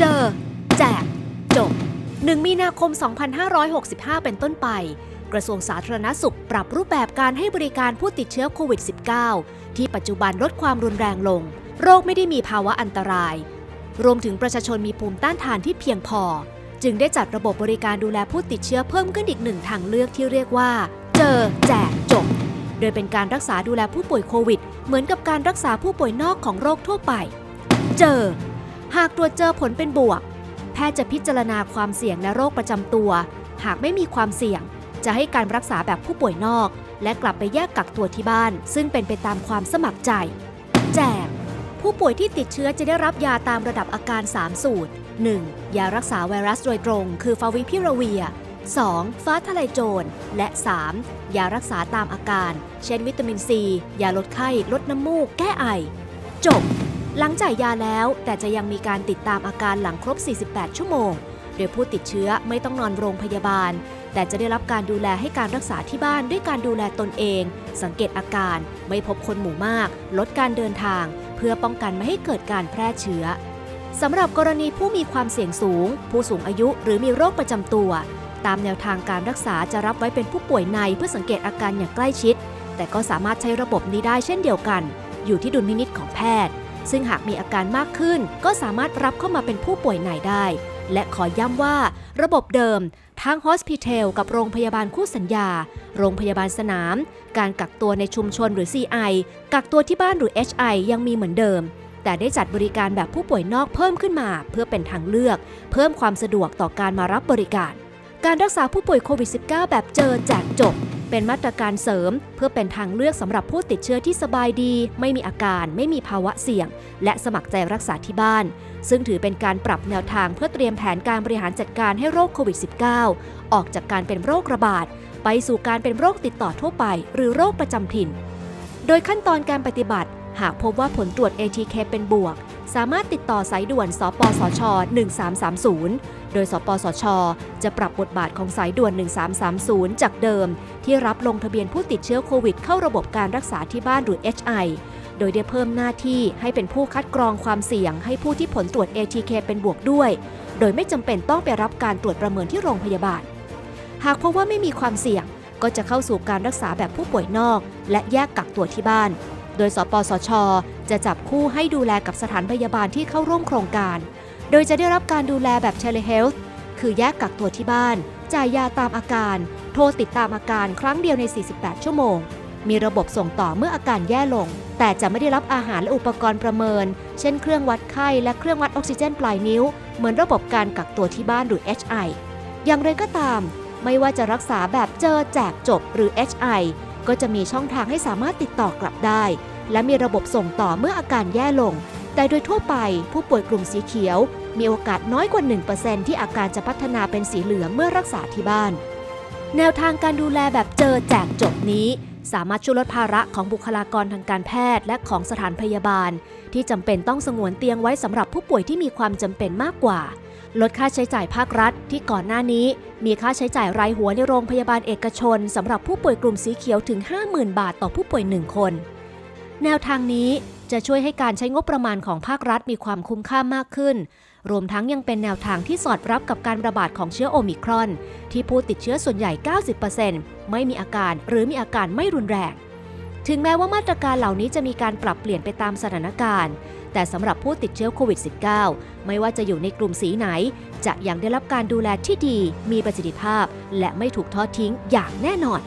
เจอ แจก จบ 1 มีนาคม 2565 เป็นต้นไป กระทรวงสาธารณสุขปรับรูปแบบการให้บริการผู้ติดเชื้อโควิด -19 ที่ปัจจุบันลดความรุนแรงลง โรคไม่ได้มีภาวะอันตราย รวมถึงประชาชนมีภูมิต้านทานที่เพียงพอ จึงได้จัดระบบบริการดูแลผู้ติดเชื้อเพิ่มขึ้นอีกหนึ่งทางเลือกที่เรียกว่า เจอ แจก จบ โดยเป็นการรักษาดูแลผู้ป่วยโควิด เหมือนกับการรักษาผู้ป่วยนอกของโรคทั่วไป เจอ หากตรวจเจอผลเป็นบวก แพทย์จะพิจารณาความเสี่ยงและโรคประจำตัว หากไม่มีความเสี่ยง จะให้การรักษาแบบผู้ป่วยนอก และกลับไปแยกกักตัวที่บ้าน ซึ่งเป็นไปตามความสมัครใจ แจก ผู้ป่วยที่ติดเชื้อจะได้รับยาตามระดับอาการ 3 สูตร 1. ยารักษาไวรัสโดยตรง คือฟาวิพิราเวีย 2. ฟ้าทะลายโจร และ 3. ยารักษาตามอาการ เช่นวิตามินซี ยาลดไข้ ลดน้ำมูก แก้ไอ จบ หลังจ่ายยาแล้วแต่จะยังมีการติดตามอาการหลังครบ 48 ชั่วโมง โดยผู้ติดเชื้อไม่ต้องนอนโรงพยาบาล แต่จะได้รับการดูแลให้การรักษาที่บ้านด้วยการดูแลตนเอง สังเกตอาการไม่พบคนหมู่มาก ลดการเดินทาง เพื่อป้องกันไม่ให้เกิดการแพร่เชื้อสำหรับกรณีผู้มีความเสี่ยงสูง ผู้สูงอายุหรือมีโรคประจำตัว ตามแนวทางการรักษาจะรับไว้เป็นผู้ป่วยในเพื่อสังเกตอาการอย่างใกล้ชิด แต่ก็สามารถใช้ระบบนี้ได้เช่นเดียวกัน อยู่ที่ดุลพินิจของแพทย์ ซึ่งหากมีอาการมากขึ้น ก็สามารถรับเข้ามาเป็นผู้ป่วยในได้ และขอย้ำว่า ระบบเดิม ทั้ง Hospital กับโรงพยาบาลคู่สัญญา โรงพยาบาลสนาม การกักตัวในชุมชนหรือ CI กักตัวที่บ้านหรือ HI ยังมีเหมือนเดิมแต่ได้จัดบริการแบบผู้ป่วยนอกเพิ่มขึ้นมา เพื่อเป็นทางเลือก เพิ่มความสะดวกต่อการมารับบริการ การรักษาผู้ป่วยโควิด -19 แบบเจอแจกจบ เป็นมาตรการเสริม เพื่อเป็นทางเลือกสำหรับผู้ติดเชื้อที่สบายดี ไม่มีอาการ ไม่มีภาวะเสี่ยง และสมัครใจรักษาที่บ้าน ซึ่งถือเป็นการปรับแนวทางเพื่อเตรียมแผนการบริหารจัดการให้โรคโควิด -19 ออกจากการเป็นโรคระบาด ไปสู่การเป็นโรคติดต่อทั่วไป หรือโรคประจำถิ่น โดยขั้นตอนการปฏิบัติ หากพบว่าผลตรวจ ATK เป็นบวก สามารถติดต่อสายด่วน สปสช 1330 โดย สปสช จะปรับบทบาทของสายด่วน 1330 จากเดิม ที่รับลงทะเบียนผู้ติดเชื้อโควิด เข้าระบบการรักษาที่บ้านหรือ HI โดยได้เพิ่มหน้าที่ให้เป็นผู้คัดกรองความเสี่ยง ให้ผู้ที่ผลตรวจ ATK เป็นบวกด้วย โดยไม่จำเป็นต้องไปรับการตรวจประเมินที่โรงพยาบาล หากพบว่าไม่มีความเสี่ยงก็จะเข้าสู่การรักษาแบบผู้ป่วยนอก และแยกกักตัวที่บ้าน โดยสปสช จะจับคู่ให้ดูแลกับสถานพยาบาลที่เข้าร่วมโครงการ โดยจะได้รับการดูแลแบบ telehealth คือแยกกักตัวที่บ้าน จ่ายยาตามอาการ โทรติดตามอาการครั้งเดียวใน 48 ชั่วโมง มีระบบส่งต่อเมื่ออาการแย่ลง แต่จะไม่ได้รับอาหารและอุปกรณ์ประเมิน เช่นเครื่องวัดไข้และเครื่องวัดออกซิเจนปลายนิ้ว เหมือนระบบการกักตัวที่บ้านหรือ HI อย่างไรก็ตาม ไม่ว่าจะรักษาแบบเจอแจกจบหรือ HI ก็จะมีช่องทางให้สามารถติดต่อกลับได้ และมีระบบส่งต่อเมื่ออาการแย่ลง แต่โดยทั่วไปผู้ป่วยกลุ่มสีเขียว มีโอกาสน้อยกว่า 1%ที่อาการจะพัฒนาเป็นสีเหลืองเมื่อรักษาที่บ้าน แนวทางการดูแลแบบเจอแจกจบนี้สามารถช่วยลดภาระของบุคลากรทางการแพทย์และของสถานพยาบาล ที่จำเป็นต้องสงวนเตียงไว้สำหรับผู้ป่วยที่มีความจำเป็นมากกว่า ลดค่าใช้จ่ายภาครัฐ ที่ก่อนหน้านี้มีค่าใช้จ่ายรายหัวในโรงพยาบาลเอกชนสำหรับผู้ป่วยกลุ่มสีเขียวถึง 50,000 บาทต่อผู้ป่วย 1 คน แนวทางนี้จะช่วยให้การใช้งบประมาณของภาครัฐมีความคุ้มค่ามากขึ้น รวมทั้งยังเป็นแนวทางที่สอดรับกับการระบาดของเชื้อโอมิครอน ที่ผู้ติดเชื้อส่วนใหญ่ 90%ไม่มีอาการหรือมีอาการไม่รุนแรง ถึงแม้ว่ามาตรการเหล่านี้จะมีการปรับเปลี่ยนไปตามสถานการณ์ แต่สำหรับผู้ติดเชื้อโควิด -19 ไม่ว่าจะอยู่ในกลุ่มสีไหน จะยังได้รับการดูแลที่ดี มีประสิทธิภาพ และไม่ถูกทอดทิ้งอย่างแน่นอน